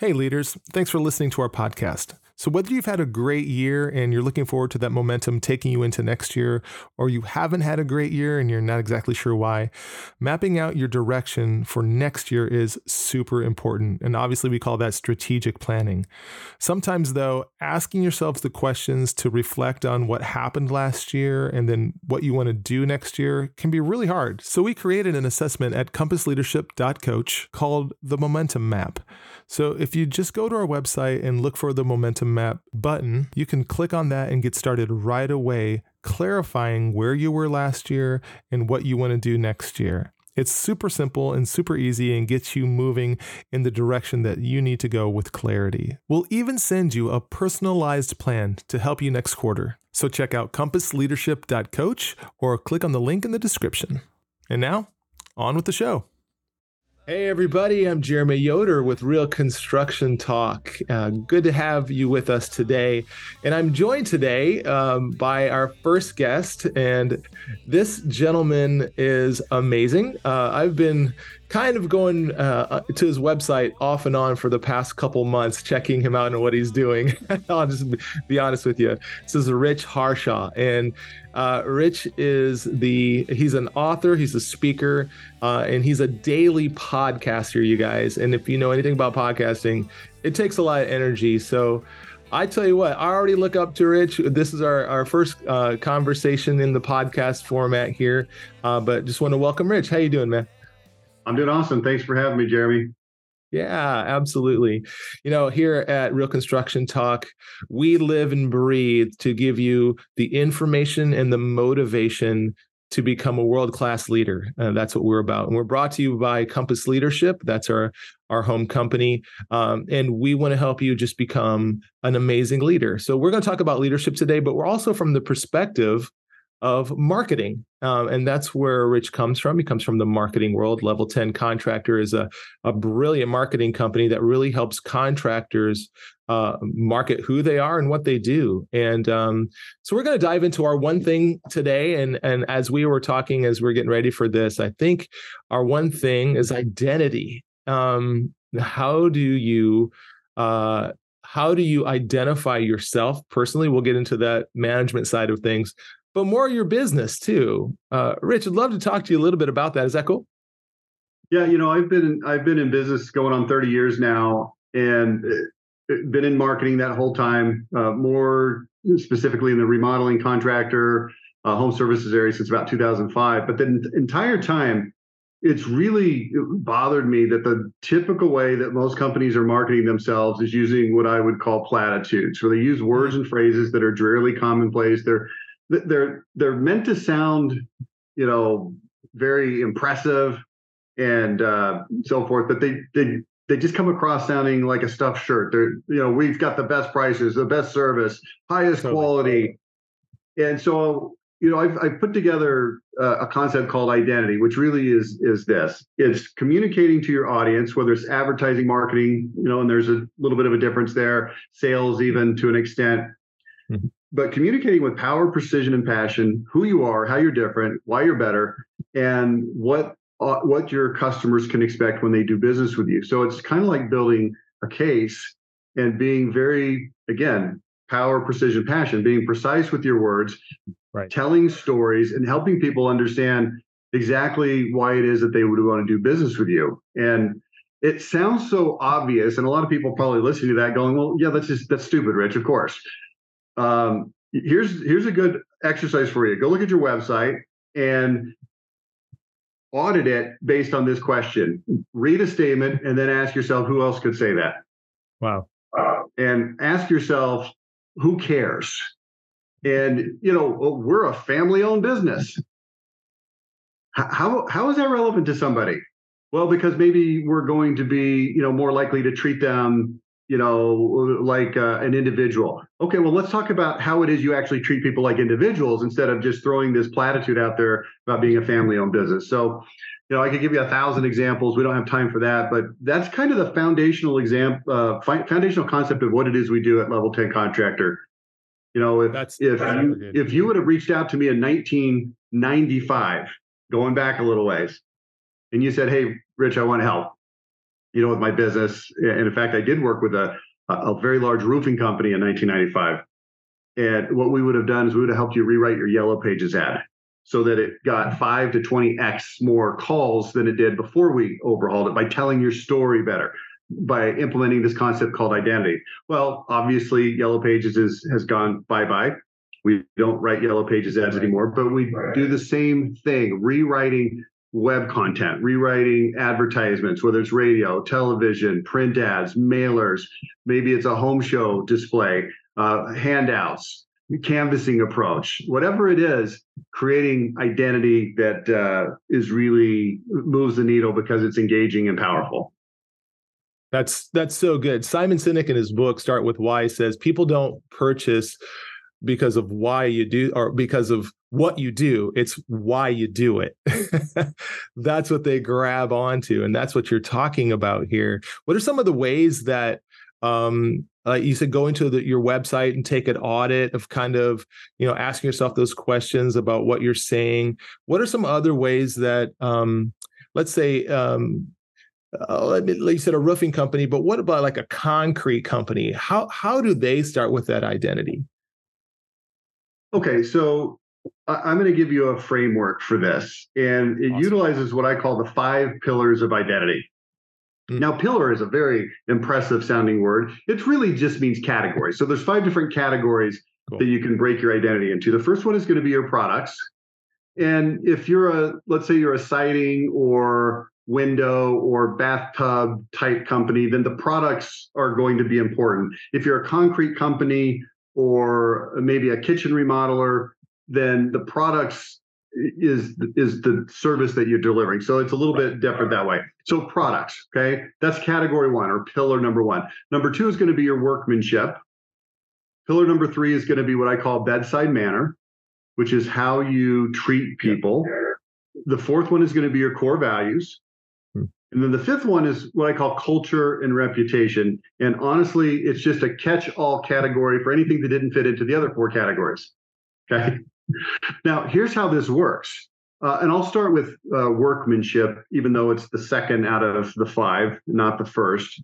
Hey, leaders, thanks for listening to our podcast. So, whether you've had a great year and you're looking forward to that momentum taking you into next year, or you haven't had a great year and you're not exactly sure why, mapping out your direction for next year is super important. And obviously, we call that strategic planning. Sometimes, though, asking yourselves the questions to reflect on what happened last year and then what you want to do next year can be really hard. So, we created an assessment at compassleadership.coach called the Momentum Map. So, if you just go to our website and look for the Momentum Map button, you can click on that and get started right away, clarifying where you were last year and what you want to do next year. It's super simple and super easy and gets you moving in the direction that you need to go with clarity. We'll even send you a personalized plan to help you next quarter. So check out compassleadership.coach or click on the link in the description. And now, on with the show. Hey, everybody, I'm Jerimae Yoder with Real Construction Talk. Uh, good to have you with us today. And I'm joined today um, by our first guest, and this gentleman is amazing. Uh, I've been kind of going uh, to his website off and on for the past couple months, checking him out and what he's doing. I'll just be honest with you. This is Rich Harshaw, and uh, Rich is the he's an author, he's a speaker, uh, and he's a daily podcaster. You guys, and if you know anything about podcasting, it takes a lot of energy. So. I tell you what, I already look up to Rich. This is our, our first uh, conversation in the podcast format here, uh, but just want to welcome Rich. How you doing, man? I'm doing awesome. Thanks for having me, Jerimae. Yeah, absolutely. You know, here at Real Construction Talk, we live and breathe to give you the information and the motivation to become a world class leader. Uh, that's what we're about. And we're brought to you by Compass Leadership. That's our, our home company. Um, and we want to help you just become an amazing leader. So we're going to talk about leadership today, but we're also from the perspective of marketing. Um, and that's where Rich comes from. He comes from the marketing world. Level 10 Contractor is a, a brilliant marketing company that really helps contractors uh, market who they are and what they do. And um, so we're going to dive into our one thing today. And, and as we were talking, as we're getting ready for this, I think our one thing is identity. Um, how do you uh, how do you identify yourself personally? We'll get into that management side of things, but more of your business too. Uh, Rich, I'd love to talk to you a little bit about that. Is that cool? Yeah, you know, I've been I've been in business going on 30 years now, and uh, been in marketing that whole time. Uh, more specifically in the remodeling contractor, uh, home services area since about 2005. But the entire time, it's really bothered me that the typical way that most companies are marketing themselves is using what I would call platitudes, where they use words and phrases that are drearily commonplace. They're they're they're meant to sound, you know, very impressive and uh, so forth, but they they they just come across sounding like a stuffed shirt. They're you know we've got the best prices, the best service, highest totally. quality, and so you know I've I've put together uh, a concept called identity, which really is is this: it's communicating to your audience, whether it's advertising, marketing, you know, and there's a little bit of a difference there, sales even to an extent. Mm-hmm but communicating with power, precision, and passion, who you are, how you're different, why you're better, and what uh, what your customers can expect when they do business with you. So it's kind of like building a case and being very, again, power, precision, passion, being precise with your words, right. telling stories, and helping people understand exactly why it is that they would want to do business with you. And it sounds so obvious, and a lot of people probably listening to that going, "Well, yeah, that's just that's stupid, Rich." Of course, um, here's here's a good exercise for you. Go look at your website and audit it based on this question. Read a statement and then ask yourself who else could say that. Wow. Uh, and ask yourself who cares. And you know oh, we're a family-owned business. How how is that relevant to somebody? Well, because maybe we're going to be you know more likely to treat them you know, like uh, an individual. Okay, well, let's talk about how it is you actually treat people like individuals instead of just throwing this platitude out there about being a family-owned business. So, you know, I could give you a thousand examples. We don't have time for that, but that's kind of the foundational example, uh, foundational concept of what it is we do at Level Ten Contractor. You know, if that's, if that's you, if you would have reached out to me in 1995, going back a little ways, and you said, "Hey, Rich, I want help," you know, with my business. And in fact, I did work with a, a very large roofing company in 1995. And what we would have done is we would have helped you rewrite your yellow pages ad so that it got five to 20x more calls than it did before we overhauled it by telling your story better by implementing this concept called identity well obviously yellow pages is has gone bye-bye we don't write yellow pages ads anymore but we do the same thing rewriting web content rewriting advertisements whether it's radio television print ads mailers maybe it's a home show display uh, handouts canvassing approach, whatever it is, creating identity that uh, is really moves the needle because it's engaging and powerful. That's that's so good. Simon Sinek in his book Start with Why says people don't purchase because of why you do or because of what you do it's why you do it that's what they grab onto and that's what you're talking about here what are some of the ways that um, like you said, go into the, your website and take an audit of kind of, you know, asking yourself those questions about what you're saying. What are some other ways that, um, let's say, um, uh, like you said, a roofing company, but what about like a concrete company? How how do they start with that identity? Okay, so I'm going to give you a framework for this, and it awesome. utilizes what I call the five pillars of identity. Mm. Now, pillar is a very impressive sounding word. It really just means category. So there's five different categories cool. that you can break your identity into. The first one is going to be your products. And if you're a, let's say you're a siding or window or bathtub type company, then the products are going to be important. If you're a concrete company or maybe a kitchen remodeler, then the products is is the service that you're delivering. So it's a little bit different that way. So products, okay, that's category one or pillar number one. Number two is going to be your workmanship. Pillar number three is going to be what I call bedside manner, which is how you treat people. The fourth one is going to be your core values. Hmm. And then the fifth one is what I call culture and reputation. And honestly, it's just a catch all category for anything that didn't fit into the other four categories. Okay. Now, here's how this works. Uh, and I'll start with uh, workmanship, even though it's the second out of the five, not the first.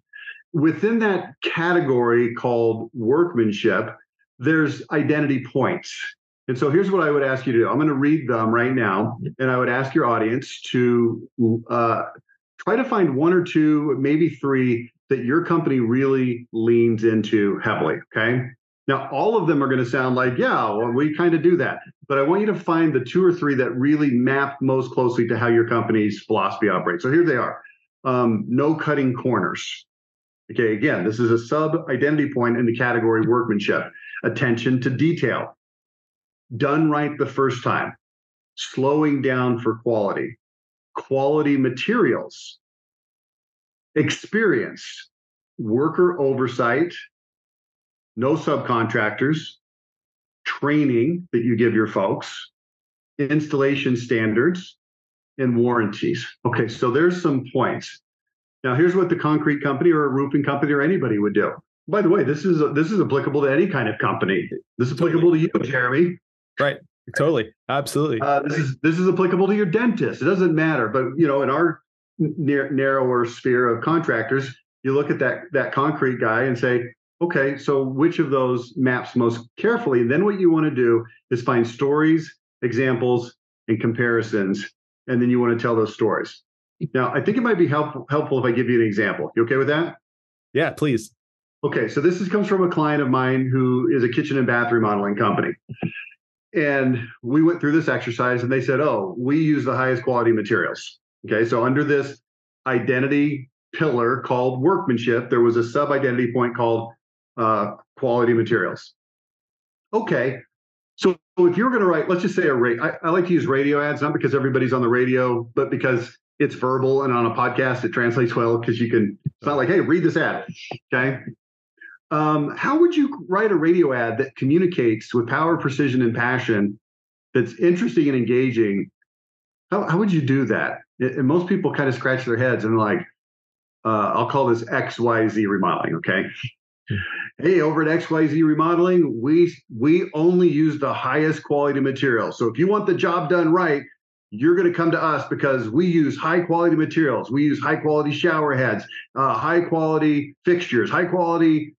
Within that category called workmanship, there's identity points. And so here's what I would ask you to do I'm going to read them right now, and I would ask your audience to uh, try to find one or two, maybe three that your company really leans into heavily. Okay. Now, all of them are going to sound like, yeah, well, we kind of do that. But I want you to find the two or three that really map most closely to how your company's philosophy operates. So here they are um, no cutting corners. Okay, again, this is a sub identity point in the category workmanship. Attention to detail, done right the first time, slowing down for quality, quality materials, experience, worker oversight, no subcontractors, training that you give your folks, installation standards, and warranties. Okay, so there's some points. Now, here's what the concrete company or a roofing company or anybody would do. By the way, this is this is applicable to any kind of company. This is applicable to you, Jerimae. Right. Totally. Absolutely. Uh, this is this is applicable to your dentist. It doesn't matter, but you know, in our narrower sphere of contractors, you look at that that concrete guy and say, okay, so which of those maps most carefully? Then what you want to do is find stories, examples, and comparisons, and then you want to tell those stories. Now, I think it might be helpful helpful if I give you an example. You okay with that? Yeah, please. Okay, so this is, comes from a client of mine who is a kitchen and bath remodeling company. And we went through this exercise and they said, oh, we use the highest quality materials. Okay, so under this identity pillar called workmanship, there was a sub identity point called uh, quality materials. Okay, so if you're going to write, let's just say a rate, I, like to use radio ads, not because everybody's on the radio, but because it's verbal and on a podcast it translates well because you can. It's not like, hey, read this ad. Okay. Um, how would you write a radio ad that communicates with power, precision, and passion that's interesting and engaging? How, how would you do that? And most people kind of scratch their heads and like, uh, I'll call this XYZ remodeling. Okay hey, over at XYZ Remodeling, we we only use the highest quality material. So if you want the job done right, you're going to come to us because we use high quality materials. We use high quality shower heads, uh, high quality fixtures, high quality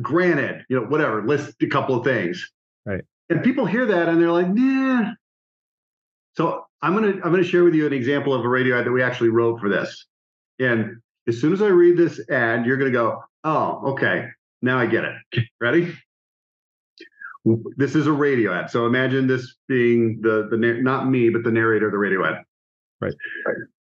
granite, you know, whatever, list a couple of things. Right. And people hear that and they're like, nah. So I'm gonna I'm gonna share with you an example of a radio ad that we actually wrote for this. And as soon as I read this ad, you're gonna go, oh, okay, now I get it. Ready? This is a radio ad. So imagine this being the the not me, but the narrator of the radio ad. Right.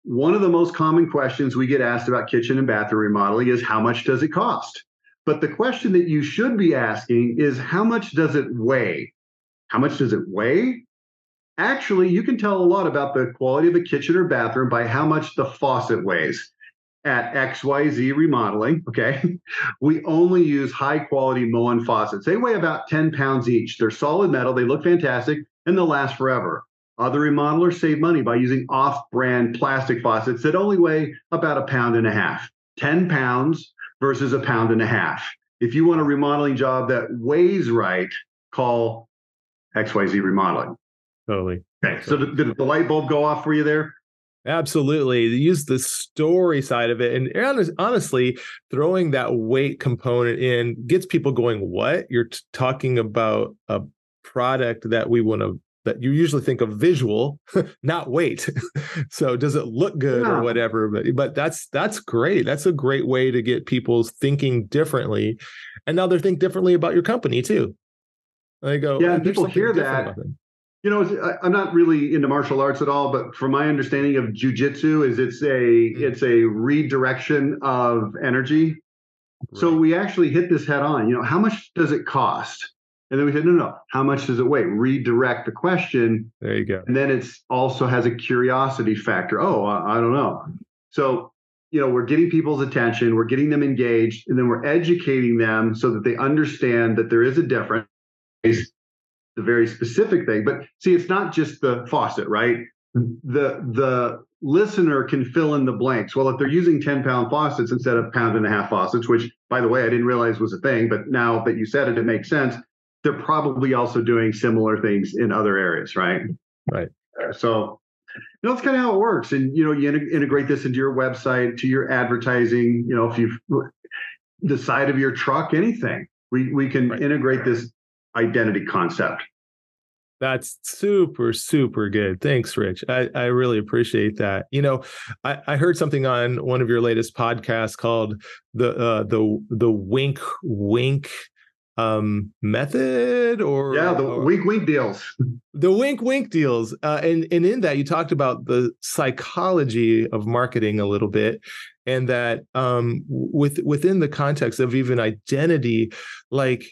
One of the most common questions we get asked about kitchen and bathroom remodeling is how much does it cost? But the question that you should be asking is how much does it weigh? How much does it weigh? Actually, you can tell a lot about the quality of a kitchen or bathroom by how much the faucet weighs. At XYZ Remodeling, okay, we only use high quality Moen faucets. They weigh about 10 pounds each. They're solid metal, they look fantastic, and they'll last forever. Other remodelers save money by using off brand plastic faucets that only weigh about a pound and a half. 10 pounds versus a pound and a half. If you want a remodeling job that weighs right, call XYZ Remodeling. Totally. Okay. So did, did the light bulb go off for you there? Absolutely. Use the story side of it. And honestly, throwing that weight component in gets people going, what? You're t- talking about a product that we want to that you usually think of visual, not weight. so does it look good yeah. or whatever? But but that's that's great. That's a great way to get people thinking differently. And now they're think differently about your company too. They go, yeah, oh, people hear that. You know, I'm not really into martial arts at all, but from my understanding of jujitsu, is it's a mm-hmm. it's a redirection of energy. Right. So we actually hit this head on. You know, how much does it cost? And then we said, no, no, how much does it weigh? Redirect the question. There you go. And then it's also has a curiosity factor. Oh, I, I don't know. So, you know, we're getting people's attention, we're getting them engaged, and then we're educating them so that they understand that there is a difference, the very specific thing. But see, it's not just the faucet, right? The the listener can fill in the blanks. Well, if they're using 10 pound faucets instead of pound and a half faucets, which by the way, I didn't realize was a thing, but now that you said it, it makes sense they're probably also doing similar things in other areas, right? Right. So, you know, that's kind of how it works. And, you know, you integrate this into your website, to your advertising, you know, if you've the side of your truck, anything, we, we can right. integrate this identity concept. That's super, super good. Thanks, Rich. I, I really appreciate that. You know, I, I heard something on one of your latest podcasts called the uh, the the wink wink um method or yeah the or, wink wink deals the wink wink deals uh, and and in that you talked about the psychology of marketing a little bit and that um with within the context of even identity like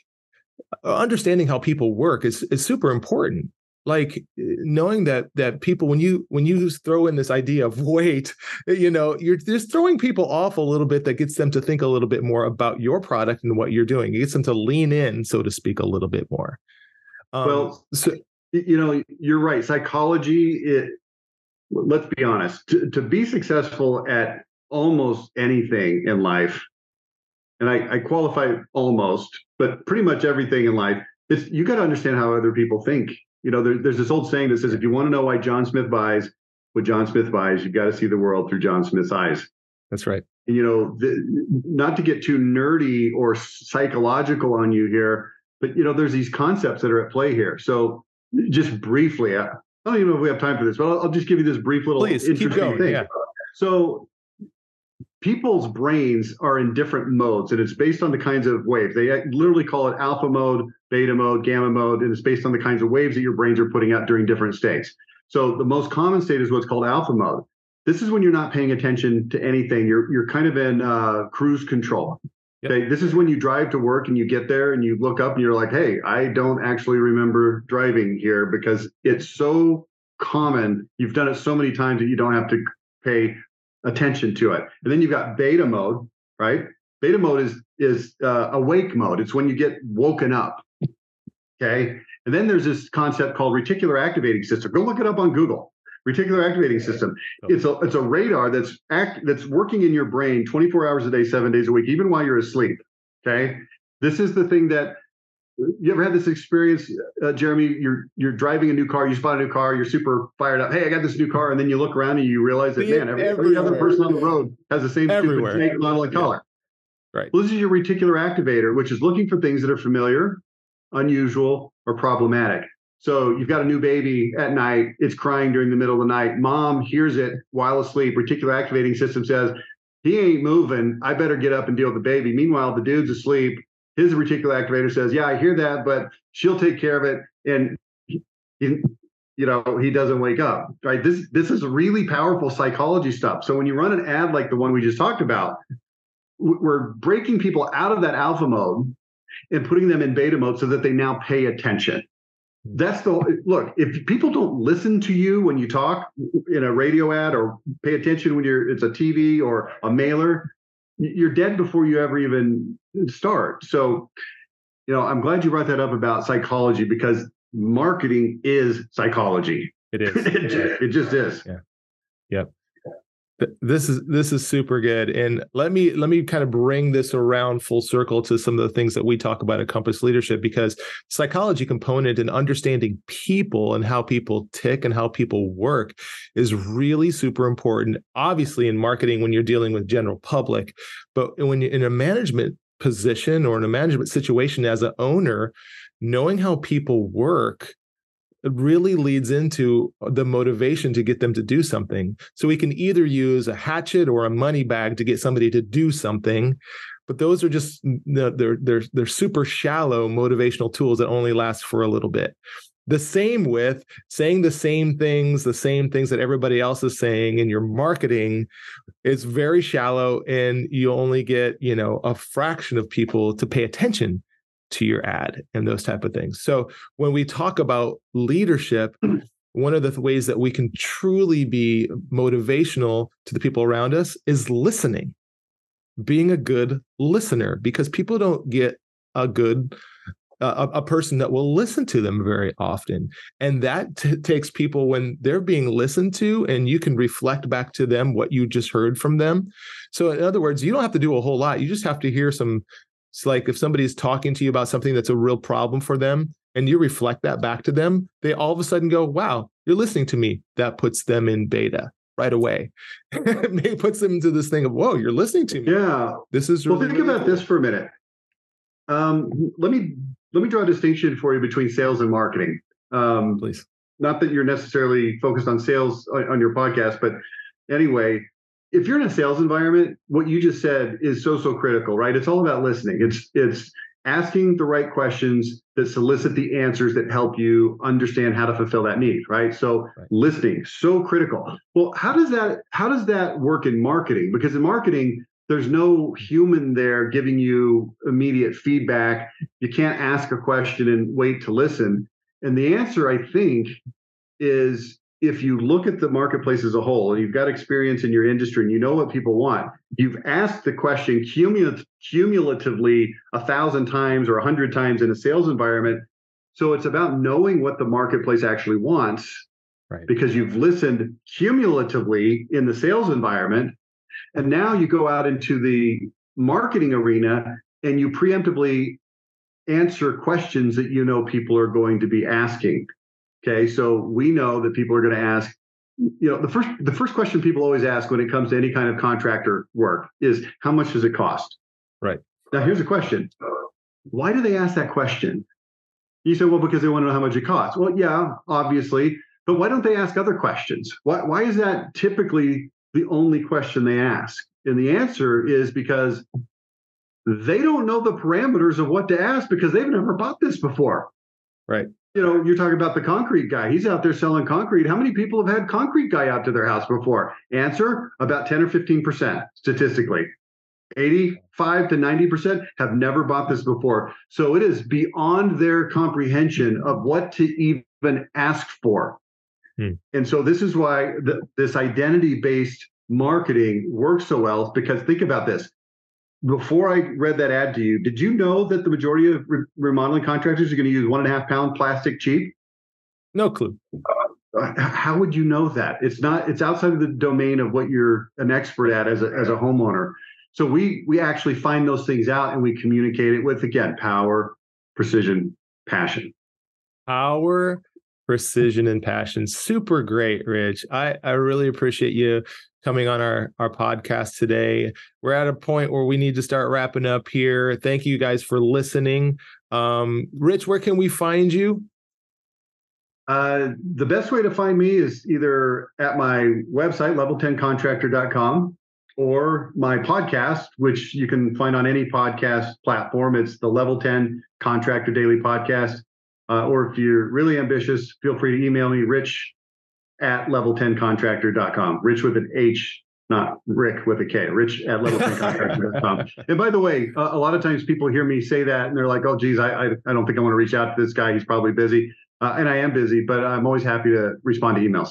Uh, understanding how people work is is super important. Like eh, knowing that that people when you when you throw in this idea of weight eh, you know you're just throwing people off a little bit that gets them to think a little bit more about your product and what you're doing. It gets them to lean in so to speak a little bit more. Um, well so you know you're right. Psychology it let's be honest to, to be successful at almost anything in life and I, I qualify almost but pretty much everything in life it's you got to understand how other people think you know, there, there's this old saying that says, if you want to know why John Smith buys what John Smith buys, you've got to see the world through John Smith's eyes. That's right. And, you know, the, not to get too nerdy or psychological on you here, but you know, there's these concepts that are at play here. So, just briefly, I, don't even know if we have time for this, but I'll, I'll just give you this brief little Please, interesting thing. Yeah. So, people's brains are in different modes, and it's based on the kinds of waves. They literally call it alpha mode, beta mode, gamma mode, and it's based on the kinds of waves that your brains are putting out during different states. So the most common state is what's called alpha mode. This is when you're not paying attention to anything. You're you're kind of in uh, cruise control. Yep. Okay, this is when you drive to work and you get there and you look up and you're like, "Hey, I don't actually remember driving here because it's so common. You've done it so many times that you don't have to pay attention to it." And then you've got beta mode, right? Beta mode is is uh, awake mode. It's when you get woken up. Okay. And then there's this concept called reticular activating system. Go look it up on Google. Reticular activating system. It's a it's a radar that's act that's working in your brain 24 hours a day, seven days a week, even while you're asleep. Okay. This is the thing that you ever had this experience, uh, Jerimae? You're you're driving a new car, you spot a new car, you're super fired up. Hey, I got this new car, and then you look around and you realize that man, every, every other person on the road has the same Everywhere. stupid make, model, and color. Right. Well, this is your reticular activator, which is looking for things that are familiar, unusual, or problematic. So you've got a new baby at night, it's crying during the middle of the night. Mom hears it while asleep. Reticular activating system says, he ain't moving. I better get up and deal with the baby. Meanwhile, the dude's asleep. His reticular activator says, Yeah, I hear that, but she'll take care of it. And he, you know, he doesn't wake up. Right. This this is really powerful psychology stuff. So when you run an ad like the one we just talked about, we're breaking people out of that alpha mode and putting them in beta mode so that they now pay attention that's the look if people don't listen to you when you talk in a radio ad or pay attention when you're it's a tv or a mailer you're dead before you ever even start. So you know i'm glad you brought that up about psychology because marketing is psychology. It is. It, it just is. Yeah. Yep this is this is super good. And let me let me kind of bring this around full circle to some of the things that we talk about at compass leadership because psychology component and understanding people and how people tick and how people work is really super important obviously in marketing when you're dealing with general public. But when you're in a management position or in a management situation as an owner knowing how people work really leads into the motivation to get them to do something. So we can either use a hatchet or a money bag to get somebody to do something, but those are just they're they're they're super shallow motivational tools that only last for a little bit. The same with saying the same things, the same things that everybody else is saying in your marketing is very shallow and you only get, you know, a fraction of people to pay attention to your ad and those type of things. So when we talk about leadership, one of the ways that we can truly be motivational to the people around us is listening, being a good listener, because people don't get a good a, a person that will listen to them very often. And that t- takes people when they're being listened to and you can reflect back to them what you just heard from them. So in other words you don't have to do a whole lot. You just have to hear some it's like if somebody's talking to you about something that's a real problem for them and you reflect that back to them, they all of a sudden go, wow, you're listening to me. That puts them in beta right away. it puts them into this thing of, whoa, you're listening to me. Yeah. This is really, well, think about this for a minute. Um, let me let me draw a distinction for you between sales and marketing. Um, Please. Not that you're necessarily focused on sales on, on your podcast, but anyway, if you're in a sales environment, what you just said is so so critical, right? It's all about listening. It's it's asking the right questions that solicit the answers that help you understand how to fulfill that need, right? So right. listening so critical. Well, how does that how does that work in marketing? Because in marketing, there's no human there giving you immediate feedback. You can't ask a question and wait to listen. And the answer, I think, is if you look at the marketplace as a whole and you've got experience in your industry and you know what people want, you've asked the question cumulatively a thousand times or a hundred times in a sales environment. So it's about knowing what the marketplace actually wants right. because you've listened cumulatively in the sales environment. And now you go out into the marketing arena and you preemptively answer questions that you know people are going to be asking. Okay, so we know that people are going to ask, you know, the first the first question people always ask when it comes to any kind of contractor work is how much does it cost? Right. Now here's a question. Why do they ask that question? You say, well, because they want to know how much it costs. Well, yeah, obviously, but why don't they ask other questions? Why why is that typically the only question they ask? And the answer is because they don't know the parameters of what to ask because they've never bought this before. Right you know, you're talking about the concrete guy. He's out there selling concrete. How many people have had concrete guy out to their house before? Answer about 10 or 15% statistically. 85 to 90% have never bought this before. So it is beyond their comprehension of what to even ask for. Hmm. And so this is why the, this identity based marketing works so well because think about this before I read that ad to you, did you know that the majority of re- remodeling contractors are going to use one and a half pound plastic cheap? No clue. Uh, how would you know that? It's not. It's outside of the domain of what you're an expert at as a as a homeowner. So we we actually find those things out and we communicate it with again power, precision, passion. Power, precision, and passion. Super great, Rich. I, I really appreciate you coming on our, our podcast today. We're at a point where we need to start wrapping up here. Thank you guys for listening. Um, Rich, where can we find you? Uh, the best way to find me is either at my website, level10contractor.com, or my podcast, which you can find on any podcast platform. It's the Level 10 Contractor Daily Podcast. Uh, or if you're really ambitious, feel free to email me, rich at level10contractor.com. Rich with an H, not Rick with a K. Rich at level10contractor.com. and by the way, uh, a lot of times people hear me say that and they're like, oh, geez, I, I, I don't think I want to reach out to this guy. He's probably busy. Uh, and I am busy, but I'm always happy to respond to emails.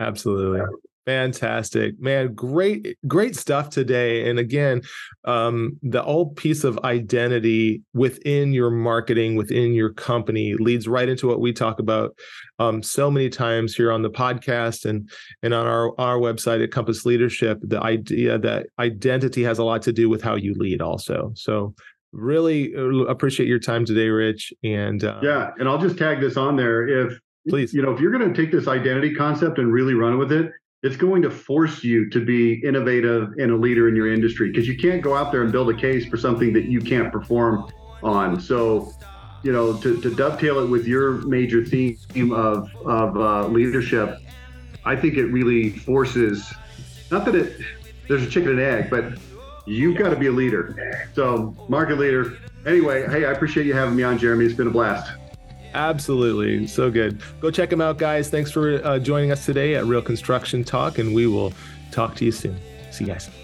Absolutely. Fantastic, man! Great, great stuff today. And again, um, the old piece of identity within your marketing, within your company, leads right into what we talk about um, so many times here on the podcast and and on our our website at Compass Leadership. The idea that identity has a lot to do with how you lead, also. So really uh, appreciate your time today, Rich. And uh, yeah, and I'll just tag this on there if please you know if you're going to take this identity concept and really run with it it's going to force you to be innovative and a leader in your industry because you can't go out there and build a case for something that you can't perform on. So, you know, to, to dovetail it with your major theme of, of uh, leadership, I think it really forces, not that it, there's a chicken and egg, but you've got to be a leader. So, market leader. Anyway, hey, I appreciate you having me on, Jerimae. It's been a blast. Absolutely. So good. Go check them out, guys. Thanks for uh, joining us today at Real Construction Talk, and we will talk to you soon. See you guys.